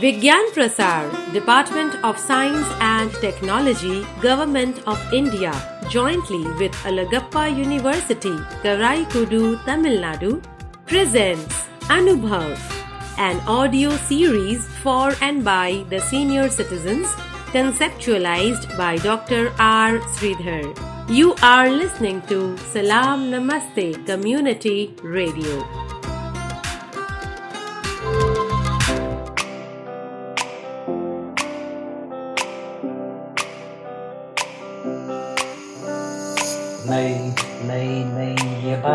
Vigyan Prasar, Department of Science and Technology, Government of India, jointly with Alagappa University, Karaikudu, Tamil Nadu, presents Anubhav, an audio series for and by the senior citizens, conceptualized by Dr. R. Sridhar. You are listening to Salam Namaste Community Radio.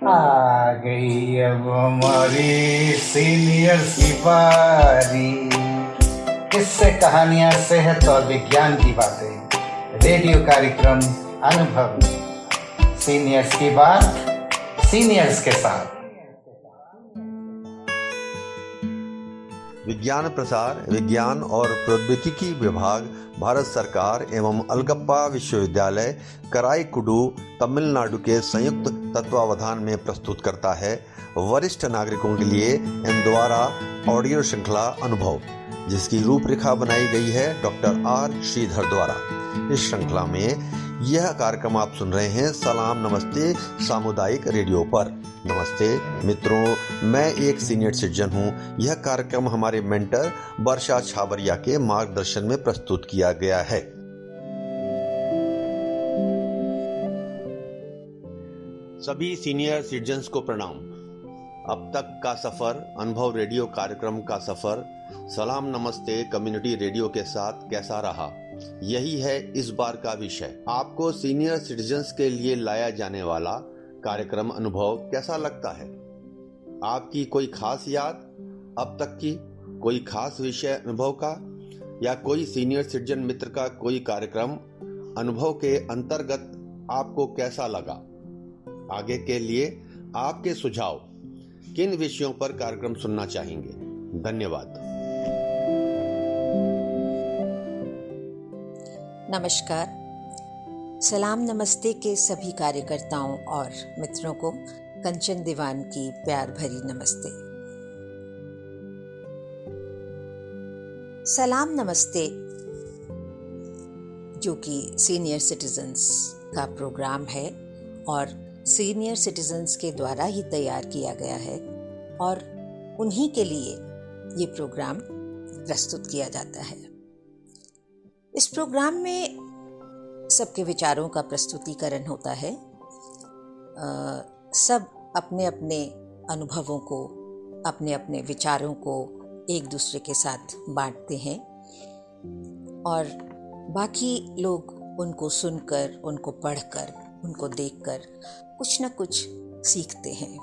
आ गई अब हमारी senior सिपारी। किससे कहानियाँ, सेहत और विज्ञान की बातें, रेडियो कार्यक्रम अनुभव। सीनियर्स की बात सीनियर्स के साथ। विज्ञान प्रसार, विज्ञान और प्रौद्योगिकी विभाग, भारत सरकार एवं अलगप्पा विश्वविद्यालय कराईकुडू, तमिलनाडु के संयुक्त तत्वावधान में प्रस्तुत करता है वरिष्ठ नागरिकों के लिए इन द्वारा ऑडियो श्रृंखला अनुभव, जिसकी रूपरेखा बनाई गई है डॉक्टर आर श्रीधर द्वारा। इस श्रृंखला में यह कार्यक्रम आप सुन रहे हैं सलाम नमस्ते सामुदायिक रेडियो पर। नमस्ते मित्रों, मैं एक सीनियर सिटीजन हूँ। यह कार्यक्रम हमारे मेंटर वर्षा छाबरिया के मार्गदर्शन में प्रस्तुत किया गया है। सभी सीनियर सिटीजन्स को प्रणाम। अब तक का सफ़र, अनुभव रेडियो कार्यक्रम का सफ़र, सलाम नमस्ते कम्युनिटी रेडियो के साथ कैसा रहा? यही है इस बार का विषय। आपको सीनियर सिटीजन्स के लिए लाया जाने वाला कार्यक्रम अनुभव कैसा लगता है? आपकी कोई खास याद? अब तक की कोई खास विषय अनुभव का? या कोई सीनियर सिटीजन मित्र का कोई कार्यक्रम अनुभव के अंतर्गत आपको कैसा लगा? आगे के लिए आपके सुझाव किन विषयों पर कार्यक्रम सुनना चाहेंगे? धन्यवाद। नमस्कार। सलाम नमस्ते के सभी कार्यकर्ताओं और मित्रों को कंचन दीवान की प्यार भरी नमस्ते। सलाम नमस्ते, जो कि सीनियर सिटीजन्स का प्रोग्राम है और सीनियर सिटीजन्स के द्वारा ही तैयार किया गया है और उन्हीं के लिए ये प्रोग्राम प्रस्तुत किया जाता है। इस प्रोग्राम में सबके विचारों का प्रस्तुतिकरण होता है। आ, सब अपने अपने अनुभवों को अपने अपने विचारों को एक दूसरे के साथ बांटते हैं। और बाकी लोग उनको सुनकर उनको पढ़कर उनको देखकर कुछ न कुछ सीखते हैं।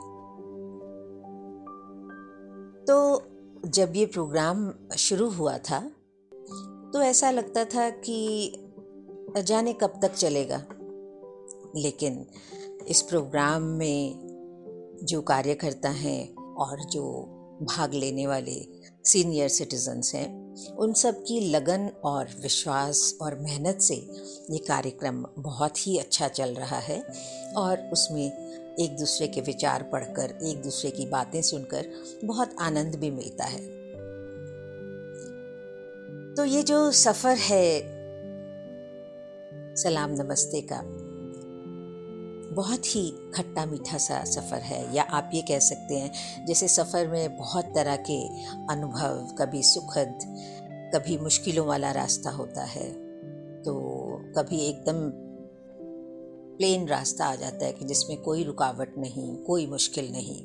तो जब ये प्रोग्राम शुरू हुआ था तो ऐसा लगता था कि जाने कब तक चलेगा। लेकिन इस प्रोग्राम में जो कार्यकर्ता हैं और जो भाग लेने वाले सीनियर सिटीजन्स हैं, उन सब की लगन और विश्वास और मेहनत से ये कार्यक्रम बहुत ही अच्छा चल रहा है और उसमें एक दूसरे के विचार पढ़कर, एक दूसरे की बातें सुनकर बहुत आनंद भी मिलता है। तो ये जो सफ़र है, सलाम नमस्ते का, बहुत ही खट्टा मीठा सा सफ़र है, या आप ये कह सकते हैं, जैसे सफ़र में बहुत तरह के अनुभव, कभी सुखद, कभी मुश्किलों वाला रास्ता होता है तो कभी एकदम प्लेन रास्ता आ जाता है कि जिसमें कोई रुकावट नहीं, कोई मुश्किल नहीं।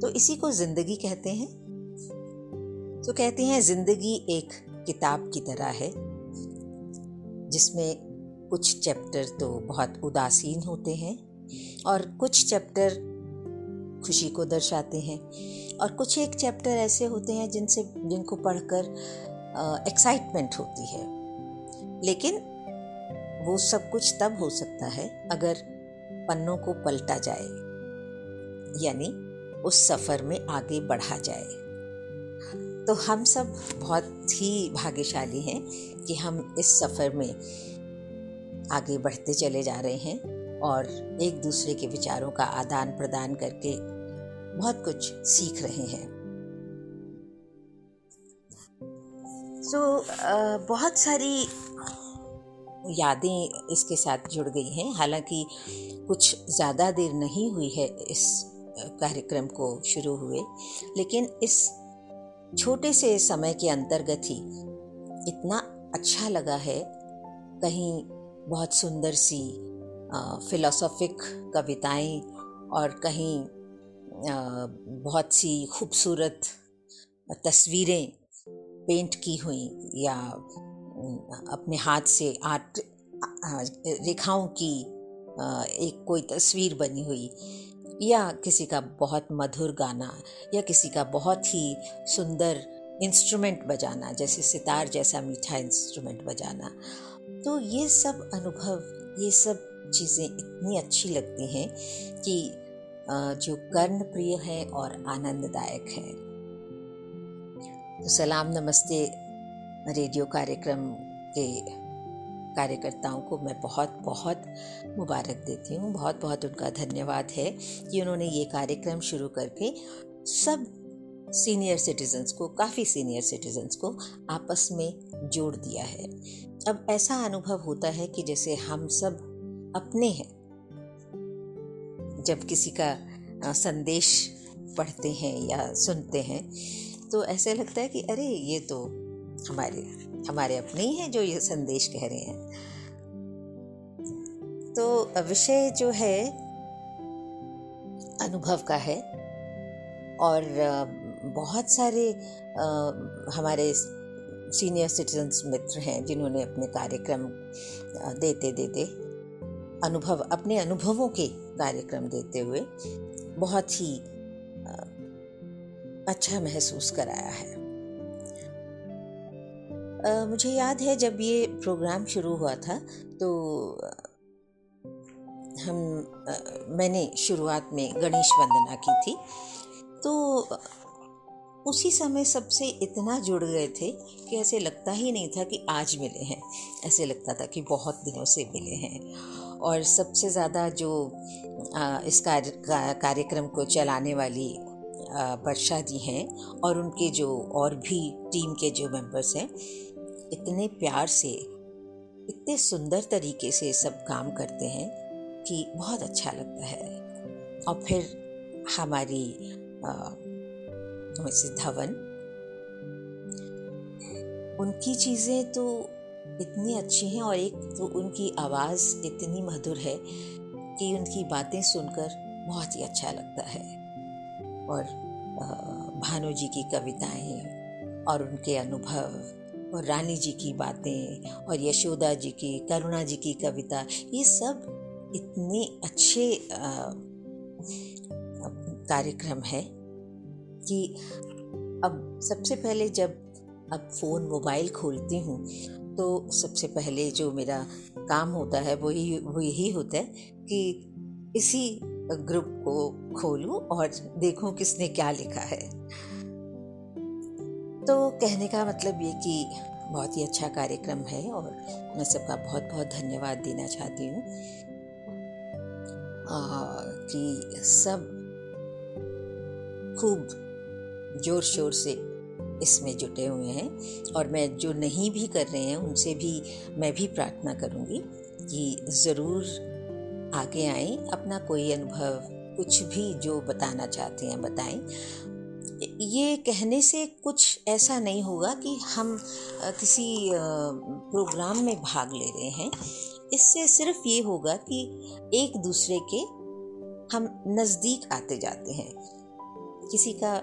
तो इसी को ज़िंदगी कहते हैं। तो कहते हैं ज़िंदगी एक किताब की तरह है, जिसमें कुछ चैप्टर तो बहुत उदासीन होते हैं और कुछ चैप्टर खुशी को दर्शाते हैं और कुछ एक चैप्टर ऐसे होते हैं जिनसे, जिनको पढ़कर एक्साइटमेंट होती है। लेकिन वो सब कुछ तब हो सकता है अगर पन्नों को पलटा जाए, यानी उस सफ़र में आगे बढ़ा जाए। तो हम सब बहुत ही भाग्यशाली हैं कि हम इस सफ़र में आगे बढ़ते चले जा रहे हैं और एक दूसरे के विचारों का आदान प्रदान करके बहुत कुछ सीख रहे हैं। तो so, बहुत सारी यादें इसके साथ जुड़ गई हैं। हालाँकि कुछ ज़्यादा देर नहीं हुई है इस कार्यक्रम को शुरू हुए लेकिन इस छोटे से समय के अंतर्गत ही इतना अच्छा लगा है। कहीं बहुत सुंदर सी फिलोसॉफिक कविताएँ और कहीं बहुत सी खूबसूरत तस्वीरें पेंट की हुई या अपने हाथ से आर्ट रेखाओं की एक कोई तस्वीर बनी हुई। या किसी का बहुत मधुर गाना, या किसी का बहुत ही सुंदर इंस्ट्रूमेंट बजाना, जैसे सितार जैसा मीठा इंस्ट्रूमेंट बजाना। तो ये सब अनुभव, ये सब चीज़ें इतनी अच्छी लगती हैं कि जो कर्ण प्रिय है और आनंददायक है। तो सलाम नमस्ते, रेडियो कार्यक्रम के कार्यकर्ताओं को मैं बहुत बहुत मुबारक देती हूँ। बहुत बहुत उनका धन्यवाद है कि उन्होंने ये कार्यक्रम शुरू करके सब सीनियर सिटीजन्स को, काफ़ी सीनियर सिटीजन्स को आपस में जोड़ दिया है। अब ऐसा अनुभव होता है कि जैसे हम सब अपने हैं, जब किसी का संदेश पढ़ते हैं या सुनते हैं तो ऐसे लगता है कि अरे, ये तो हमारे हमारे अपने ही हैं जो ये संदेश कह रहे हैं। तो विषय जो है, अनुभव का है और बहुत सारे हमारे सीनियर सिटीजन्स मित्र हैं जिन्होंने अपने कार्यक्रम देते देते, अनुभव, अपने अनुभवों के कार्यक्रम देते हुए बहुत ही अच्छा महसूस कराया है। मुझे याद है जब ये प्रोग्राम शुरू हुआ था तो हम मैंने शुरुआत में गणेश वंदना की थी। तो उसी समय सबसे इतना जुड़ गए थे कि ऐसे लगता ही नहीं था कि आज मिले हैं। ऐसे लगता था कि बहुत दिनों से मिले हैं। और सबसे ज़्यादा जो इस कार्य कार्यक्रम को चलाने वाली वर्षा जी हैं और उनके जो और भी टीम के जो मेंबर्स हैं इतने प्यार से, इतने सुंदर तरीके से सब काम करते हैं कि बहुत अच्छा लगता है। और फिर हमारी मिसेस धवन, उनकी चीज़ें तो इतनी अच्छी हैं और एक तो उनकी आवाज़ इतनी मधुर है कि उनकी बातें सुनकर बहुत ही अच्छा लगता है। और भानु जी की कविताएँ और उनके अनुभव और रानी जी की बातें और यशोदा जी की, करुणा जी की कविता, ये सब इतने अच्छे कार्यक्रम है कि अब सबसे पहले जब अब फ़ोन मोबाइल खोलती हूँ तो सबसे पहले जो मेरा काम होता है वो वो यही होता है कि इसी ग्रुप को खोलूं और देखूँ किसने क्या लिखा है। तो कहने का मतलब ये कि बहुत ही अच्छा कार्यक्रम है और मैं सबका बहुत बहुत धन्यवाद देना चाहती हूँ। कि सब खूब ज़ोर शोर से इसमें जुटे हुए हैं और मैं जो नहीं भी कर रहे हैं उनसे भी मैं भी प्रार्थना करूँगी कि ज़रूर आगे आए, अपना कोई अनुभव कुछ भी जो बताना चाहते हैं बताएँ। ये कहने से कुछ ऐसा नहीं होगा कि हम किसी प्रोग्राम में भाग ले रहे हैं। इससे सिर्फ़ ये होगा कि एक दूसरे के हम नज़दीक आते जाते हैं। किसी का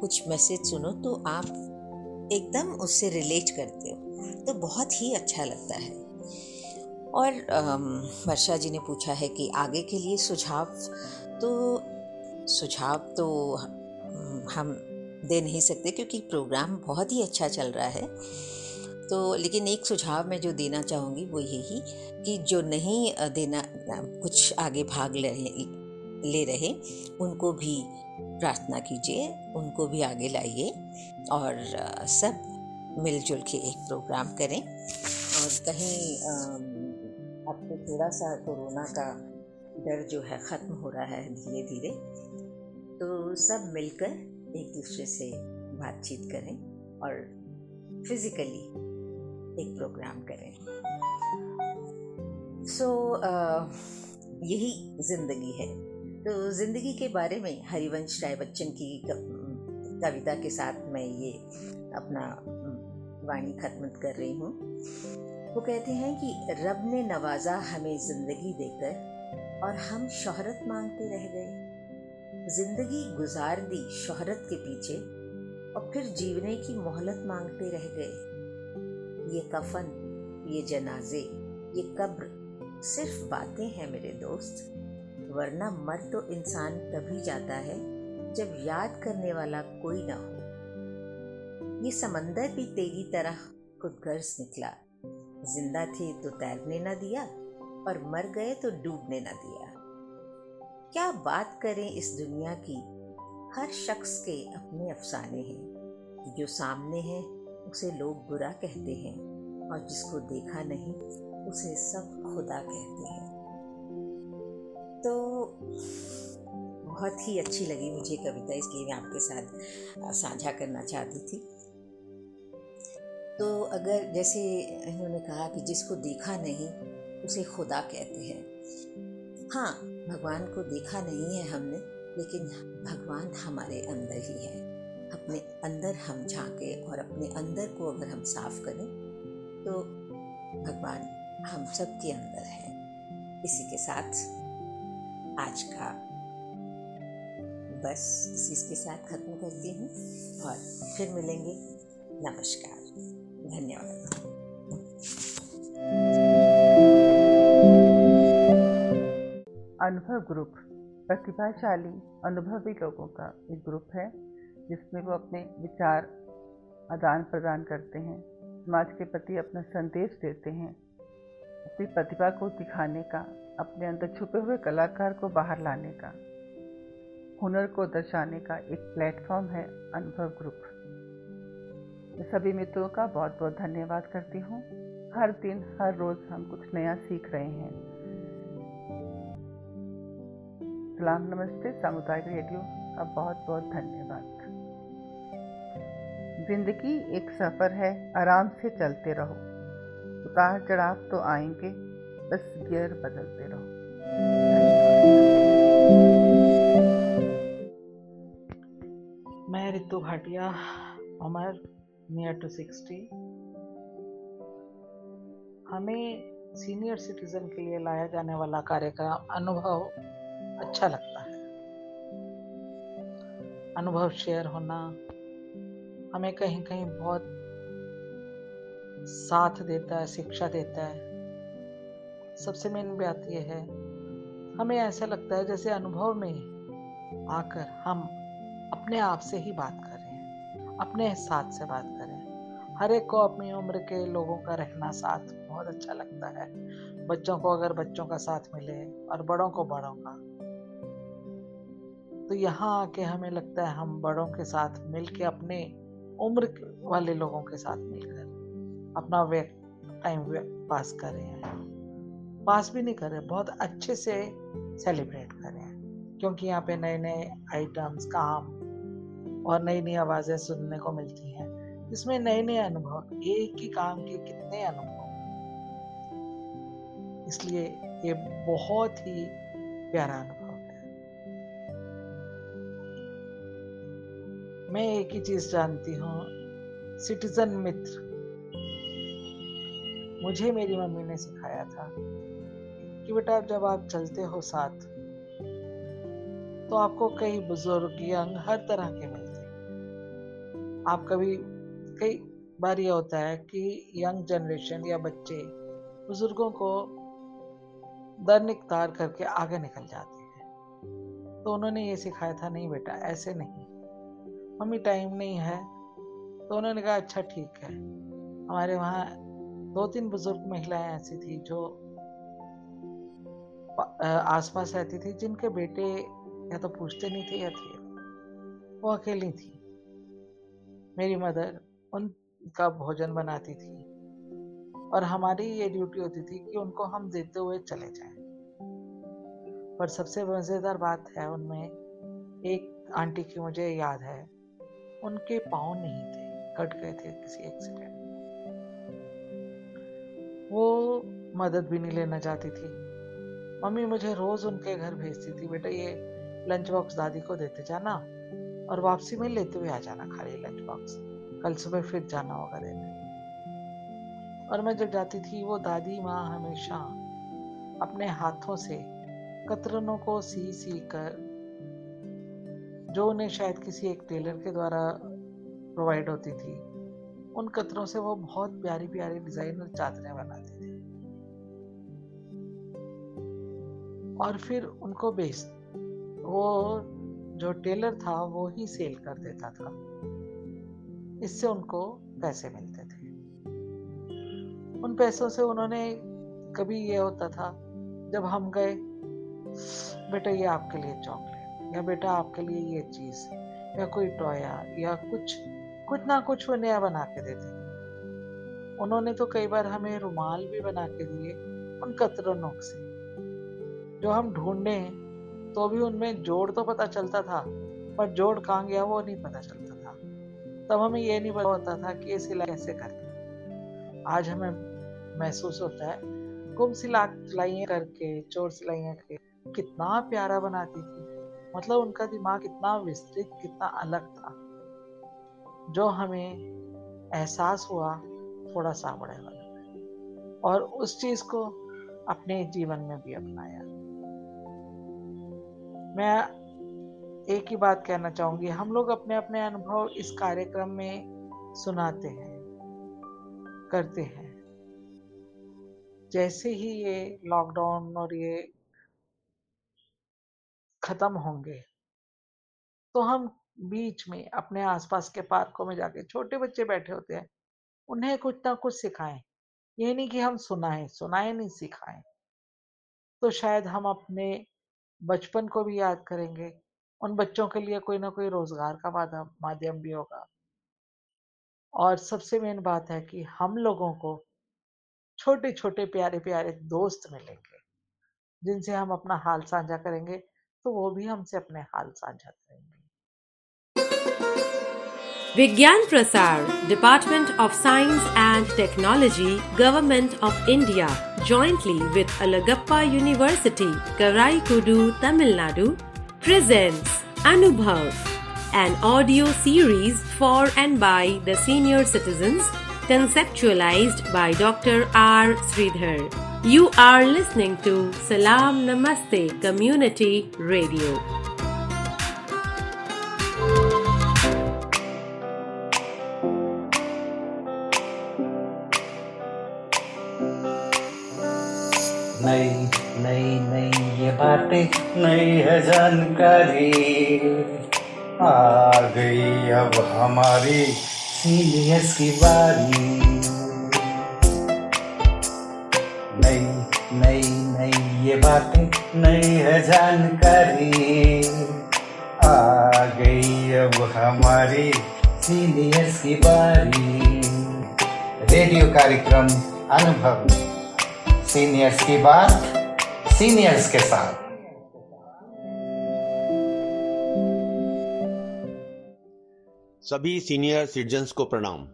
कुछ मैसेज सुनो तो आप एकदम उससे रिलेट करते हो। तो बहुत ही अच्छा लगता है। और वर्षा जी ने पूछा है कि आगे के लिए सुझाव तो सुझाव तो हम दे नहीं सकते क्योंकि प्रोग्राम बहुत ही अच्छा चल रहा है। तो लेकिन एक सुझाव मैं जो देना चाहूँगी वो यही कि जो नहीं देना कुछ आगे भाग ले ले रहे, उनको भी प्रार्थना कीजिए, उनको भी आगे लाइए और सब मिलजुल के एक प्रोग्राम करें। और कहीं तो थोड़ा सा कोरोना का डर जो है ख़त्म हो रहा है धीरे धीरे तो सब मिलकर एक दूसरे से बातचीत करें और फिज़िकली एक प्रोग्राम करें। सो so, uh, यही ज़िंदगी है। तो ज़िंदगी के बारे में हरिवंश राय बच्चन की कविता के साथ मैं ये अपना वाणी खत्म कर रही हूँ। वो कहते हैं कि रब ने नवाजा हमें ज़िंदगी देकर और हम शोहरत मांगते रह गए। ज़िंदगी गुजार दी शोहरत के पीछे और फिर जीवने की मोहलत मांगते रह गए। ये कफन, ये जनाजे, ये कब्र सिर्फ़ बातें हैं मेरे दोस्त, वरना मर तो इंसान तभी जाता है जब याद करने वाला कोई ना हो। ये समंदर भी तेरी तरह खुदगर्ज निकला। ज़िंदा थे तो तैरने ना दिया और मर गए तो डूबने ना दिया। क्या बात करें इस दुनिया की? हर शख्स के अपने अफसाने हैं। जो सामने है, उसे लोग बुरा कहते हैं और जिसको देखा नहीं, उसे सब खुदा कहते हैं। तो बहुत ही अच्छी लगी मुझे कविता इसलिए मैं आपके साथ साझा करना चाहती थी। तो अगर जैसे इन्होंने कहा कि जिसको देखा नहीं, उसे खुदा कहते हैं। हाँ भगवान को देखा नहीं है हमने, लेकिन भगवान हमारे अंदर ही है। अपने अंदर हम झांके और अपने अंदर को अगर हम साफ़ करें तो भगवान हम सब के अंदर है। इसी के साथ आज का बस इसी के साथ ख़त्म करती हूँ और फिर मिलेंगे। नमस्कार। धन्यवाद। अनुभव ग्रुप, प्रतिभाशाली, अनुभवी लोगों का एक ग्रुप है, जिसमें वो अपने विचार आदान प्रदान करते हैं, समाज के प्रति अपना संदेश देते हैं, अपनी प्रतिभा को दिखाने का, अपने अंदर छुपे हुए कलाकार को बाहर लाने का, हुनर को दर्शाने का एक प्लेटफॉर्म है अनुभव ग्रुप। मैं सभी मित्रों का बहुत बहुत धन्यवाद करती हूँ। हर दिन, हर रोज हम कुछ नया सीख रहे हैं। सलाम नमस्ते सामुदायिक रेडियो। का बहुत बहुत धन्यवाद। ज़िंदगी एक सफ़र है, आराम से चलते रहो। उतार चढ़ाव तो आएँगे, बस गियर बदलते रहो। मैं रितु भाटिया, उम्र नियर टू सिक्सटी हमें सीनियर सिटीजन के लिए लाया जाने वाला कार्यक्रम, अनुभव अच्छा लगता है। अनुभव शेयर होना, हमें कहीं कहीं बहुत साथ देता है, शिक्षा देता है। सबसे मेन बात यह है, हमें ऐसा लगता है जैसे अनुभव में आकर हम अपने आप से ही बात कर रहे हैं, अपने साथ से बात कर रहे हैं। हर एक को अपनी उम्र के लोगों का रहना साथ बहुत अच्छा लगता है। बच्चों को अगर बच्चों का साथ मिले और बड़ों को बड़ों का तो यहाँ आके हमें लगता है हम बड़ों के साथ मिलके अपने उम्र वाले लोगों के साथ मिलकर अपना वे टाइम पास कर रहे हैं। पास भी नहीं कर रहे, बहुत अच्छे से सेलिब्रेट कर रहे हैं। क्योंकि यहाँ पे नए नए आइटम्स काम और नई नई आवाज़ें सुनने को मिलती हैं। इसमें नए नए अनुभव, एक ही काम के कितने अनुभव इसलिए ये बहुत ही प्यारा अनुभव मैं एक ही चीज़ जानती हूँ, सिटीजन मित्र। मुझे मेरी मम्मी ने सिखाया था कि बेटा जब आप चलते हो साथ तो आपको कई बुज़ुर्ग, यंग, हर तरह के मिलते आप कभी, कई बार ये होता है कि यंग जनरेशन या बच्चे बुज़ुर्गों को दर निकतार करके आगे निकल जाते हैं। तो उन्होंने ये सिखाया था, नहीं बेटा, ऐसे नहीं। मम्मी टाइम नहीं है। तो उन्होंने कहा अच्छा ठीक है। हमारे वहाँ दो तीन बुज़ुर्ग महिलाएँ ऐसी थी जो आसपास रहती थी, जिनके बेटे या तो पूछते नहीं थे या थे। वो अकेली थी। मेरी मदर उनका भोजन बनाती थी। और हमारी ये ड्यूटी होती थी कि उनको हम देते हुए चले जाएँ। पर सबसे मज़ेदार बात है उनमें, एक आंटी की मुझे याद है। उनके पाँव नहीं थे कट गए थे किसी एक्सीडेंट वो मदद भी नहीं लेना चाहती थी। मम्मी मुझे रोज उनके घर भेजती थी, बेटा, ये लंच बॉक्स दादी को देते जाना और वापसी में लेते हुए आ जाना खाली लंच बॉक्स कल सुबह फिर जाना होगा देने और मैं जब जाती थी, वो दादी माँ हमेशा अपने हाथों से कतरनों को सी सी कर जो उन्हें शायद किसी एक टेलर के द्वारा प्रोवाइड होती थी, उन कतरों से वो बहुत प्यारी प्यारी डिज़ाइनर चादरें बनाती थी। और फिर उनको बेच, वो जो टेलर था, वो ही सेल कर देता था। इससे उनको पैसे मिलते थे। उन पैसों से उन्होंने कभी ये होता था, जब हम गए, बेटा, ये आपके लिए चॉकलेट या बेटा आपके लिए ये चीज़ या कोई टॉया या कुछ कुछ ना कुछ वो नया बना के देते उन्होंने तो कई बार हमें रुमाल भी बना के दिए उन कतरनों से। जो हम ढूंढे तो भी उनमें जोड़ तो पता चलता था, पर जोड़ कहाँ गया वो नहीं पता चलता था। तब हमें ये नहीं पता होता था कि ये सिलाई कैसे करते आज हमें महसूस होता है, गुम सिला सिलाइयाँ करके, चोर सिलाइयाँ करके कितना प्यारा बनाती थी। मतलब उनका दिमाग इतना विस्तृत, कितना अलग था। जो हमें एहसास हुआ, थोड़ा सा बड़े वाले और उस चीज़ को अपने जीवन में भी अपनाया। मैं एक ही बात कहना चाहूँगी, हम लोग अपने अपने अनुभव इस कार्यक्रम में सुनाते हैं, करते हैं। जैसे ही ये लॉकडाउन और ये खत्म होंगे। तो हम बीच में, अपने आसपास के पार्कों में जाके छोटे बच्चे बैठे होते हैं, उन्हें कुछ ना कुछ सिखाएँ। ये नहीं कि हम सुनाएँ सुनाएँ नहीं, सिखाएँ। तो शायद हम अपने बचपन को भी याद करेंगे। उन बच्चों के लिए कोई ना कोई रोज़गार का माध्यम भी होगा। और सबसे मेन बात है कि हम लोगों को छोटे छोटे प्यारे प्यारे दोस्त मिलेंगे, जिनसे हम अपना हाल साझा करेंगे। तो वो भी हमसे अपने हाल साझा करेंगे Vigyan Prasar Department of Science and Technology Government of India jointly with Alagappa University, Karaikudu, Tamil Nadu, presents Anubhav, an audio series for and by the senior citizens, conceptualized by Dr. R. Sridhar. You are listening to Salam Namaste Community Radio. नई नई नई ये बातें नई है जानकारी आ गई अब हमारी सीनियर्स की बारी नई नई नई ये बातें नई है जानकारी। आ गई अब हमारी सीनियर्स की बारी। रेडियो कार्यक्रम अनुभव। सीनियर्स की बात सीनियर्स के साथ। सभी सीनियर सिटीजन्स को प्रणाम।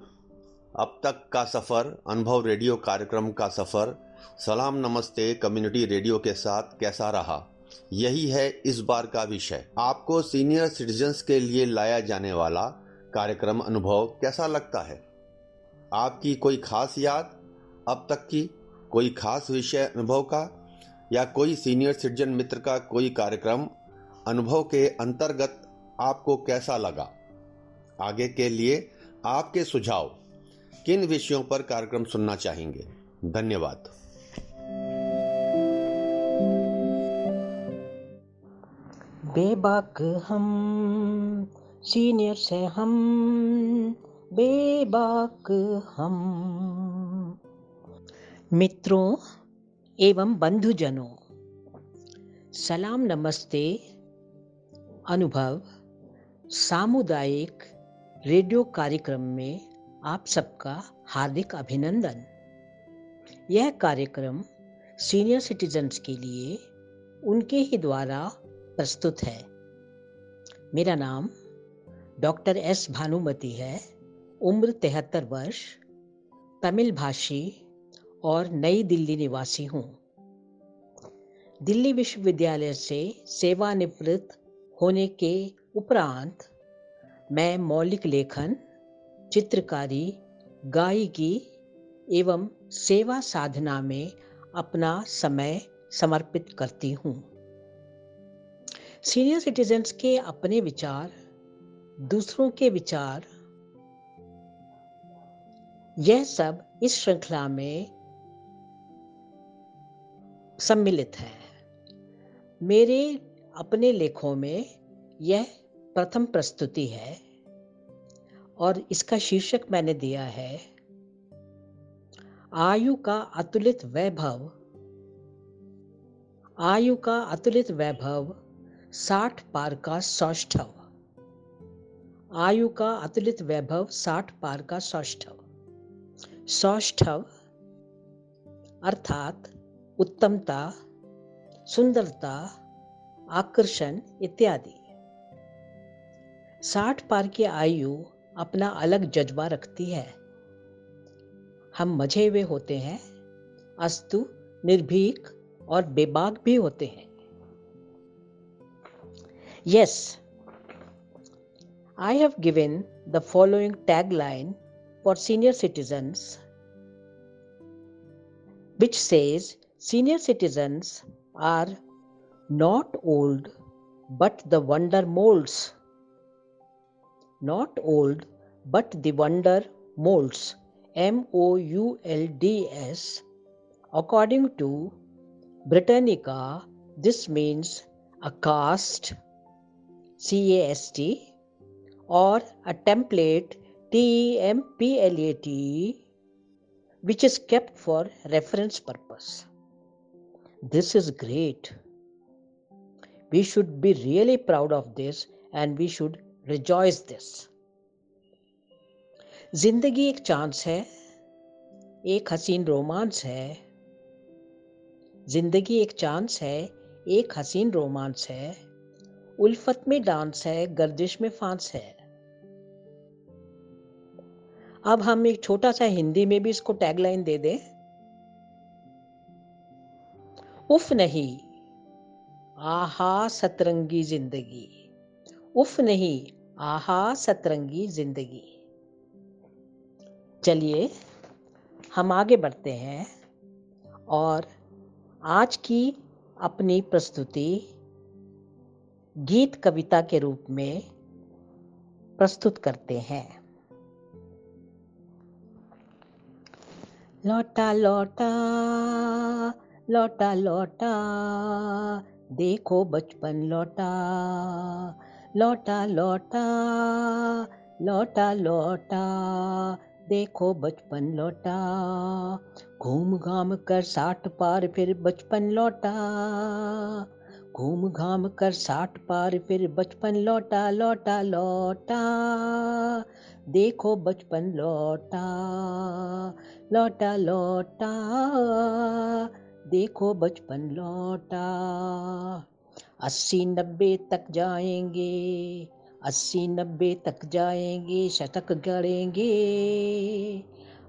अब तक का सफ़र, अनुभव रेडियो कार्यक्रम का सफ़र सलाम नमस्ते कम्युनिटी रेडियो के साथ कैसा रहा? यही है इस बार का विषय। आपको सीनियर सिटीजन्स के लिए लाया जाने वाला कार्यक्रम अनुभव कैसा लगता है? आपकी कोई खास याद? अब तक की कोई खास विषय अनुभव का या कोई सीनियर सिटीजन मित्र का कोई कार्यक्रम अनुभव के अंतर्गत आपको कैसा लगा? आगे के लिए आपके सुझाव किन विषयों पर कार्यक्रम सुनना चाहेंगे? धन्यवाद। बेबाक हम, सीनियर से हम, बेबाक हम। मित्रों एवं बंधुजनों, सलाम नमस्ते। अनुभव, सामुदायिक रेडियो कार्यक्रम में आप सबका हार्दिक अभिनंदन। यह कार्यक्रम सीनियर सिटीजन्स के लिए उनके ही द्वारा प्रस्तुत है। मेरा नाम डॉक्टर एस भानुमति है, उम्र तिहत्तर वर्ष, तमिल भाषी और नई दिल्ली निवासी हूँ। दिल्ली विश्वविद्यालय से सेवानिवृत्त होने के उपरांत मैं मौलिक लेखन, चित्रकारी, गायकी एवं सेवा साधना में अपना समय समर्पित करती हूँ। सीनियर सिटीजन्स के अपने विचार, दूसरों के विचार, यह सब इस श्रृंखला में सम्मिलित है। मेरे अपने लेखों में यह प्रथम प्रस्तुति है और इसका शीर्षक मैंने दिया है, आयु का अतुलित वैभव, आयु का अतुलित वैभव साठ पार का सौष्ठव। आयु का अतुलित वैभव साठ पार का सौष्ठव। सौष्ठव अर्थात उत्तमता, सुंदरता, आकर्षण इत्यादि। साठ पार की आयु अपना अलग जज्बा रखती है। हम मज़े हुए होते हैं, अस्तु, निर्भीक और बेबाक भी होते हैं। Yes I have given the following tagline for senior citizens, which says senior citizens are not old but the wonder molds. Not old but the wonder molds. M O U L D S. According to Britannica, this means a caste, C A S T, or a template TEMPLAT which is kept for reference purpose. This is great. We should be really proud of this and we should rejoice this. ज़िंदगी एक chance है एक हसीन romance है ज़िंदगी एक chance है एक हसीन रोमांस है उल्फत में डांस है, गर्दिश में फांस है। अब हम एक छोटा सा हिंदी में भी इसको टैगलाइन दे दें। उफ नहीं, आहा सतरंगी ज़िंदगी। उफ नहीं, आहा सतरंगी ज़िंदगी। चलिए, हम आगे बढ़ते हैं और आज की अपनी प्रस्तुति गीत कविता के रूप में प्रस्तुत करते हैं। लौटा लौटा लौटा लौटा, देखो बचपन लौटा। लौटा लौटा लौटा लौटा, देखो बचपन लौटा। घूम घाम कर साठ पार फिर बचपन लौटा। घूम घाम कर साठ पार फिर बचपन लौटा लौटा लौटा। देखो बचपन लौटा लौटा लौटा। देखो बचपन लौटा। अस्सी नब्बे तक जाएँगे, अस्सी नब्बे तक जाएँगे, शतक गड़ेंगे।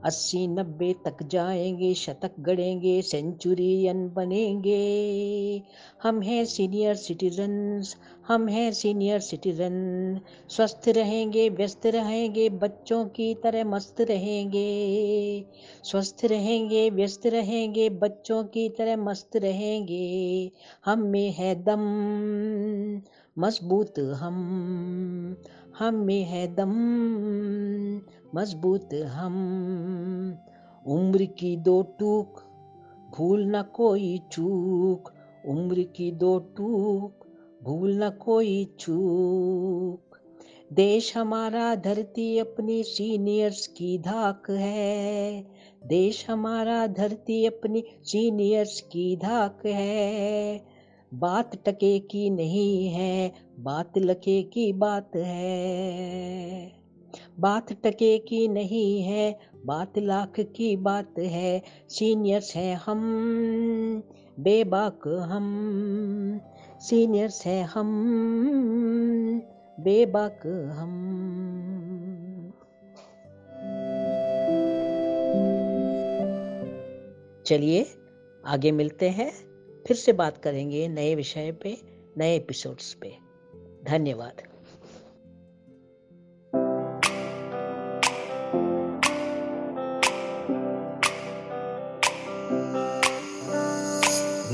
अस्सी नब्बे तक जाएँगे, शतक गड़ेंगे सेंचुरियन बनेंगे। हम हैं सीनियर सिटीजन्स, हम हैं सीनियर सिटीजन। स्वस्थ रहेंगे, व्यस्त रहेंगे, बच्चों की तरह मस्त रहेंगे। स्वस्थ रहेंगे, व्यस्त रहेंगे, बच्चों की तरह मस्त रहेंगे। हम में है दम, मज़बूत हम। हम में है दम मज़बूत हम। उम्र की दो टूक, भूल न कोई चूक। उम्र की दो टूक, भूल न कोई चूक। देश हमारा धरती अपनी सीनियर्स की धाक है। देश हमारा धरती अपनी सीनियर्स की धाक है। बात टके की नहीं है, बात लके की बात है। बात टके की नहीं है, बात लाख की बात है, सीनियर्स हैं हम, बेबाक हम, सीनियर्स हैं हम, बेबाक हम। चलिए, आगे मिलते हैं, फिर से बात करेंगे नए विषय पे, नए एपिसोड्स पे। धन्यवाद।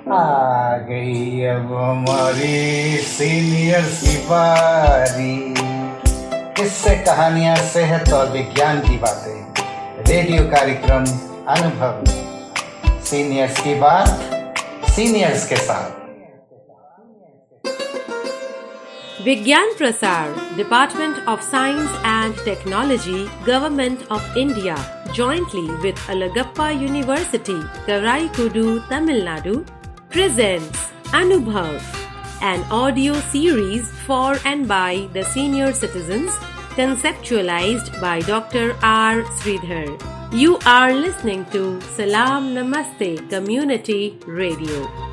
आ गई अब हमारी सीनियर सिपारी किससे कहानियाँ, सेहत और विज्ञान की बातें? रेडियो कार्यक्रम अनुभव। सीनियर्स की बात सीनियर्स के साथ। Vigyan Prasar Department of Science and Technology Government of India jointly with Alagappa University Karaikudi Tamil Nadu presents Anubhav, an audio series for and by the senior citizens, conceptualized by Dr. R. Sridhar. You are listening to Salam Namaste Community Radio.